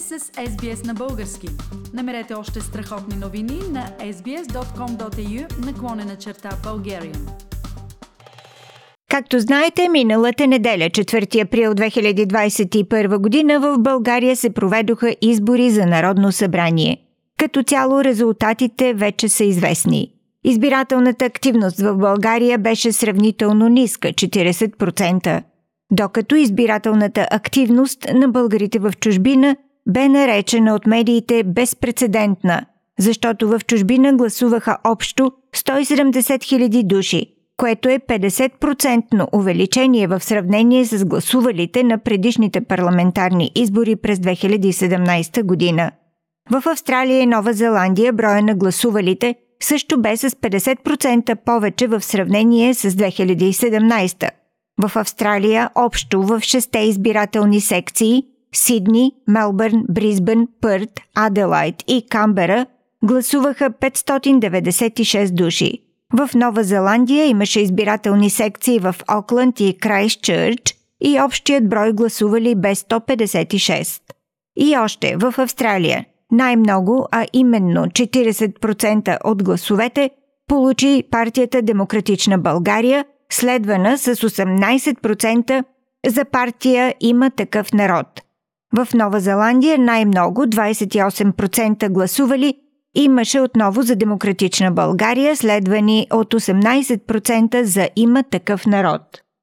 сте с SBS на български. Намерете още страхотни новини на sbs.com.au наклонена черта Bulgarian. Както знаете, миналата неделя, 4 април 2021 година, в България се проведоха избори за Народно събрание. Като цяло резултатите вече са известни. Избирателната активност в България беше сравнително ниска 40%, докато избирателната активност на българите в чужбина бе наречена от медиите безпредседентна, защото в чужбина гласуваха общо 170 000 души, което е 50% увеличение в сравнение с гласувалите на предишните парламентарни избори през 2017 година. В Австралия и Нова Зеландия броя на гласувалите също бе с 50% повече в сравнение с 2017. В Австралия общо в 6 избирателни секции Сидни, Мелбърн, Бризбен, Пърт, Аделайт и Камбера гласуваха 596 души. В Нова Зеландия имаше избирателни секции в Окланд и Крайстчърч и общият брой гласували бе 156. И още в Австралия най-много, а именно 40% от гласовете, получи партията Демократична България, следвана с 18% за партия Има такъв народ. В Нова Зеландия най-много 28% гласували имаше отново за Демократична България, следвани от 18% за Има такъв народ.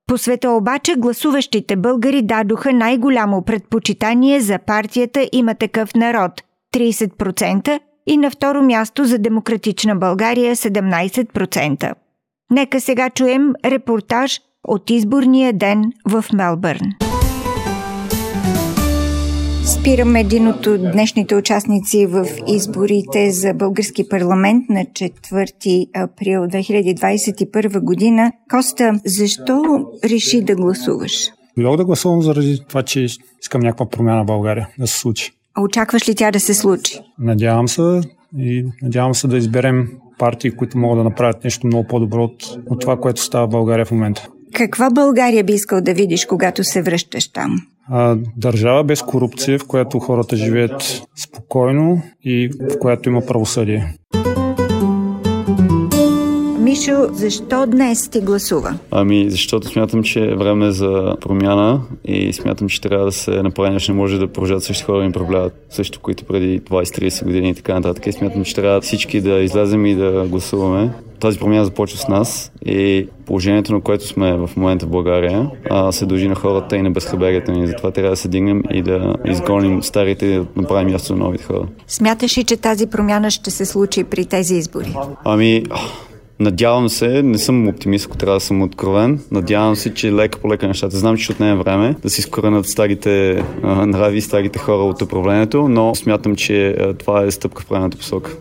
По света обаче гласуващите българи дадоха най-голямо предпочитание за партията Има такъв народ – 30% и на второ място за Демократична България 17%. Нека сега чуем репортаж от изборния ден в Мелбърн. Спираме един от днешните участници в изборите за български парламент на 4 април 2021 година. Коста, защо реши да гласуваш? Дойдох да гласувам заради това, че искам някаква промяна в България да се случи. А очакваш ли тя да се случи? Надявам се и надявам се да изберем партии, които могат да направят нещо много по-добро от, от това, което става в България в момента. Каква България би искал да видиш, когато се връщаш там? А, държава без корупция, в която хората живеят спокойно и в която има правосъдие. Мишо, защо днес ти гласува? Ами, защото смятам, че е време за промяна и смятам, че трябва да се направи нещо. Не може да продължат същите хора да ни управляват също, които преди 20-30 години и така нататък. И смятам, че трябва всички да излезем и да гласуваме. Тази промяна започва с нас и положението, на което сме в момента в България, а, се дължи на хората и на безхаберията ни. Затова трябва да се дигнем и да изгоним старите и да направим място на новите хора. Смяташ ли, че тази промяна ще се случи при тези избори? Ами, Надявам се, не съм оптимист, ако трябва да съм откровен. Надявам се, че лека по лека нещата. Знам, че ще отнеме време да се изкоренят старите а, нрави, старите хора от управлението, но смятам, че а, това е стъпка в правилната посока.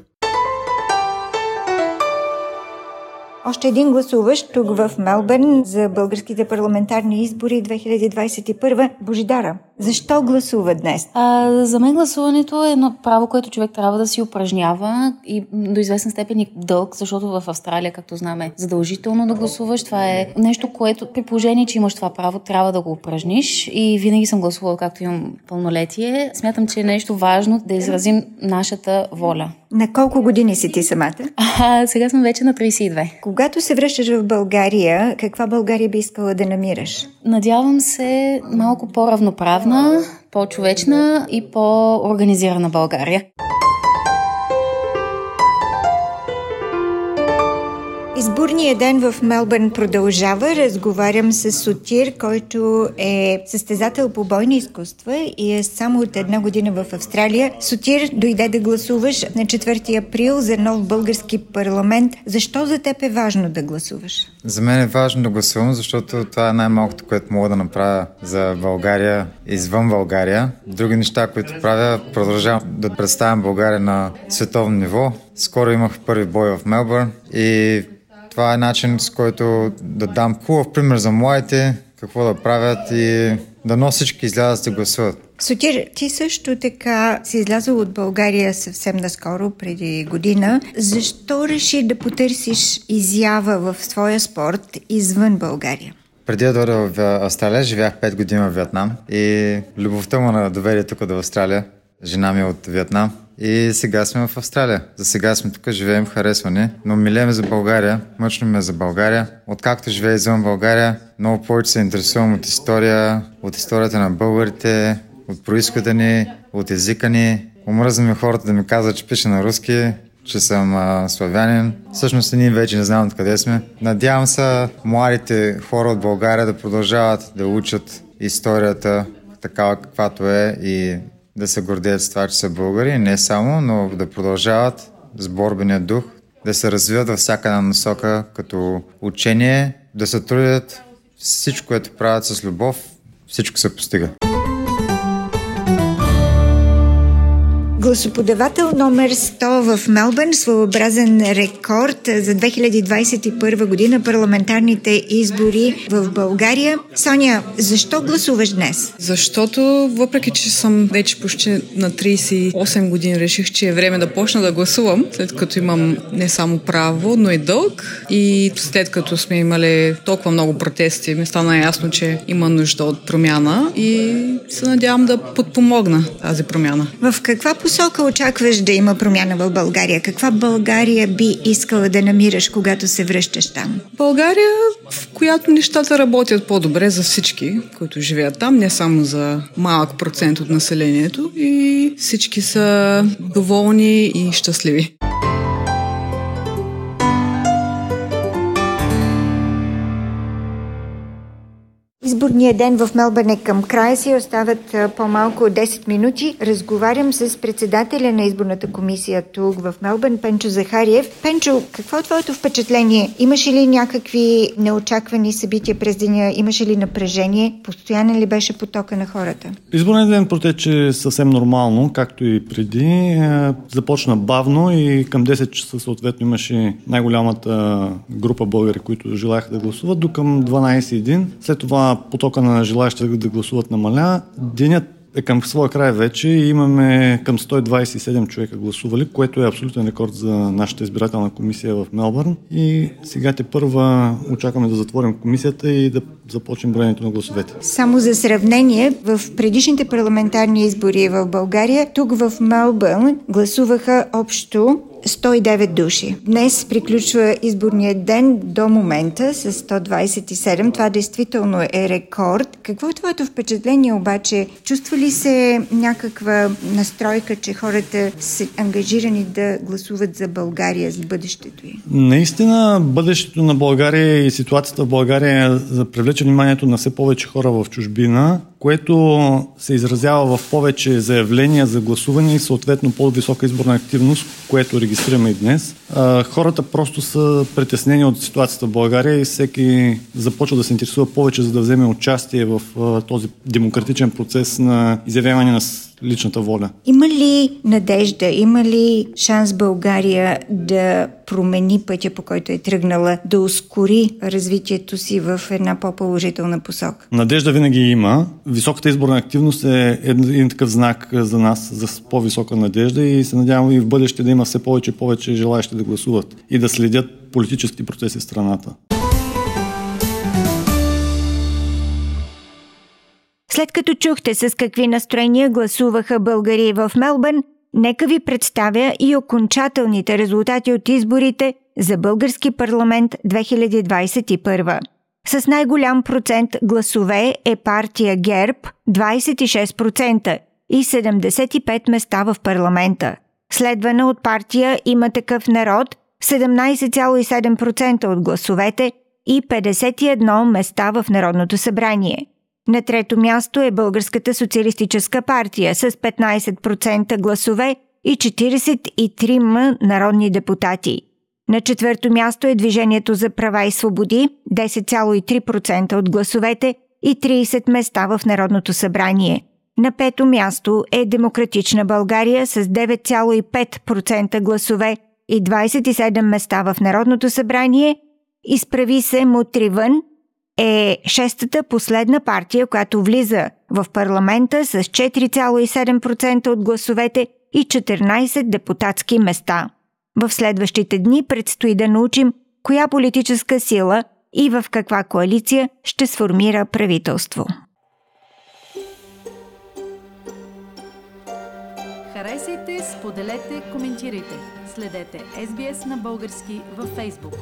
Още един гласуващ тук в Мелбърн за българските парламентарни избори 2021. Божидара, защо гласува днес? А, за мен гласуването е едно право, което човек трябва да си упражнява и до известен степен и дълг, защото в Австралия, както знаме, задължително да гласуваш. Това е нещо, което при положение, че имаш това право, трябва да го упражниш и винаги съм гласувала, както имам пълнолетие. Смятам, че е нещо важно да изразим нашата воля. На колко години си ти самата? А, сега съм вече на 32. Когато се връщаш в България, каква България би искала да намираш? Надявам се малко по-равноправна, по-човечна и по-организирана България. Изборният ден в Мелбърн продължава. Разговарям с Сотир, който е състезател по бойни изкуства и е само от една година в Австралия. Сотир, дойде да гласуваш на 4 април за нов български парламент. Защо за теб е важно да гласуваш? За мен е важно да гласувам, защото това е най-малкото, което мога да направя за България извън България. Други неща, които правя, продължавам да представям България на световно ниво. Скоро имах първи бой в Мелбърн и това е начин, с който да дам хубав пример за младите, какво да правят и да носи всички излязат да гласуват. Сотир, ти също така си излязъл от България съвсем наскоро, преди година. Защо реши да потърсиш изява в своя спорт извън България? Преди да дойда в Австралия, живях 5 години в Вьетнам и любовта му на доверие тук до Австралия Жена ми е от Виетнам. И сега сме в Австралия. За сега сме тук, живеем, харесване, но милеем за България, мъчно ме за България. Откакто живея извън България, много повече се интересувам от история, от историята на българите, от происхода ни, от езика ни. Омръзна ми хората да ми казват, че пише на руски, че съм а, славянин. Всъщност ние вече не знам откъде сме. Надявам се младите хора от България да продължават да учат историята такава каквато е и да се гордеят с това, че са българи, не само, но да продължават с борбения дух, да се развиват във всяка една насока като учение, да се трудят всичко, което правят с любов, всичко се постига. Гласоподавател номер 100 в Мелбърн, своеобразен рекорд за 2021 година парламентарните избори в България. Соня, защо гласуваш днес? Защото, въпреки че съм вече почти на 38 години, реших, че е време да почна да гласувам, след като имам не само право, но и дълг. И след като сме имали толкова много протести, ми стана ясно, че има нужда от промяна и се надявам да подпомогна тази промяна. В каква посока очакваш да има промяна в България? Каква България би искала да намираш, когато се връщаш там? България, в която нещата работят по-добре за всички, които живеят там, не само за малък процент от населението и всички са доволни и щастливи. Изборният ден в Мелбърн е към края си. Остават по-малко от 10 минути. Разговарям с председателя на изборната комисия тук в Мелбърн, Пенчо Захариев. Пенчо, какво е твоето впечатление? Имаше ли някакви неочаквани събития през деня? Имаше ли напрежение? Постоянен ли беше потока на хората? Изборният ден протече съвсем нормално, както и преди. Е, започна бавно и към 10 часа съответно имаше най-голямата група българи, които желаяха да гласуват, до към 12.1. След това потока на желаящи да гласуват намаля. Денят е към своя край вече и имаме към 127 човека гласували, което е абсолютен рекорд за нашата избирателна комисия в Мелбърн. И сега те първа очакваме да затворим комисията и да започнем броенето на гласовете. Само за сравнение, в предишните парламентарни избори в България, тук в Мелбърн гласуваха общо 109 души. Днес приключва изборният ден до момента с 127. Това действително е рекорд. Какво е твоето впечатление обаче? Чувства ли се някаква настройка, че хората са ангажирани да гласуват за България, за бъдещето й? Наистина, бъдещето на България и ситуацията в България привлече вниманието на все повече хора в чужбина което се изразява в повече заявления за гласуване и съответно по-висока изборна активност, което регистрираме и днес. Хората просто са притеснени от ситуацията в България и всеки започва да се интересува повече, за да вземе участие в този демократичен процес на изявяване на личната воля. Има ли надежда, има ли шанс България да промени пътя, по който е тръгнала, да ускори развитието си в една по-положителна посока? Надежда винаги има. Високата изборна активност е един такъв знак за нас, за по-висока надежда и се надявам и в бъдеще да има все повече и повече желаящи да гласуват и да следят политически процеси в страната. След като чухте с какви настроения гласуваха българи в Мелбърн, нека ви представя и окончателните резултати от изборите за български парламент 2021. С най-голям процент гласове е партия ГЕРБ 26% и 75 места в парламента. Следвана от партия Има такъв народ 17,7% от гласовете и 51 места в Народното събрание – на трето място е Българската социалистическа партия с 15% гласове и 43 народни депутати. На четвърто място е Движението за права и свободи 10,3% от гласовете и 30 места в Народното събрание. На пето място е Демократична България с 9,5% гласове и 27 места в Народното събрание. Изправи се Мутривън е шестата последна партия, която влиза в парламента с 4,7% от гласовете и 14 депутатски места. В следващите дни предстои да научим коя политическа сила и в каква коалиция ще сформира правителство. Харесайте, споделете, коментирайте. Следете SBS на български във Facebook.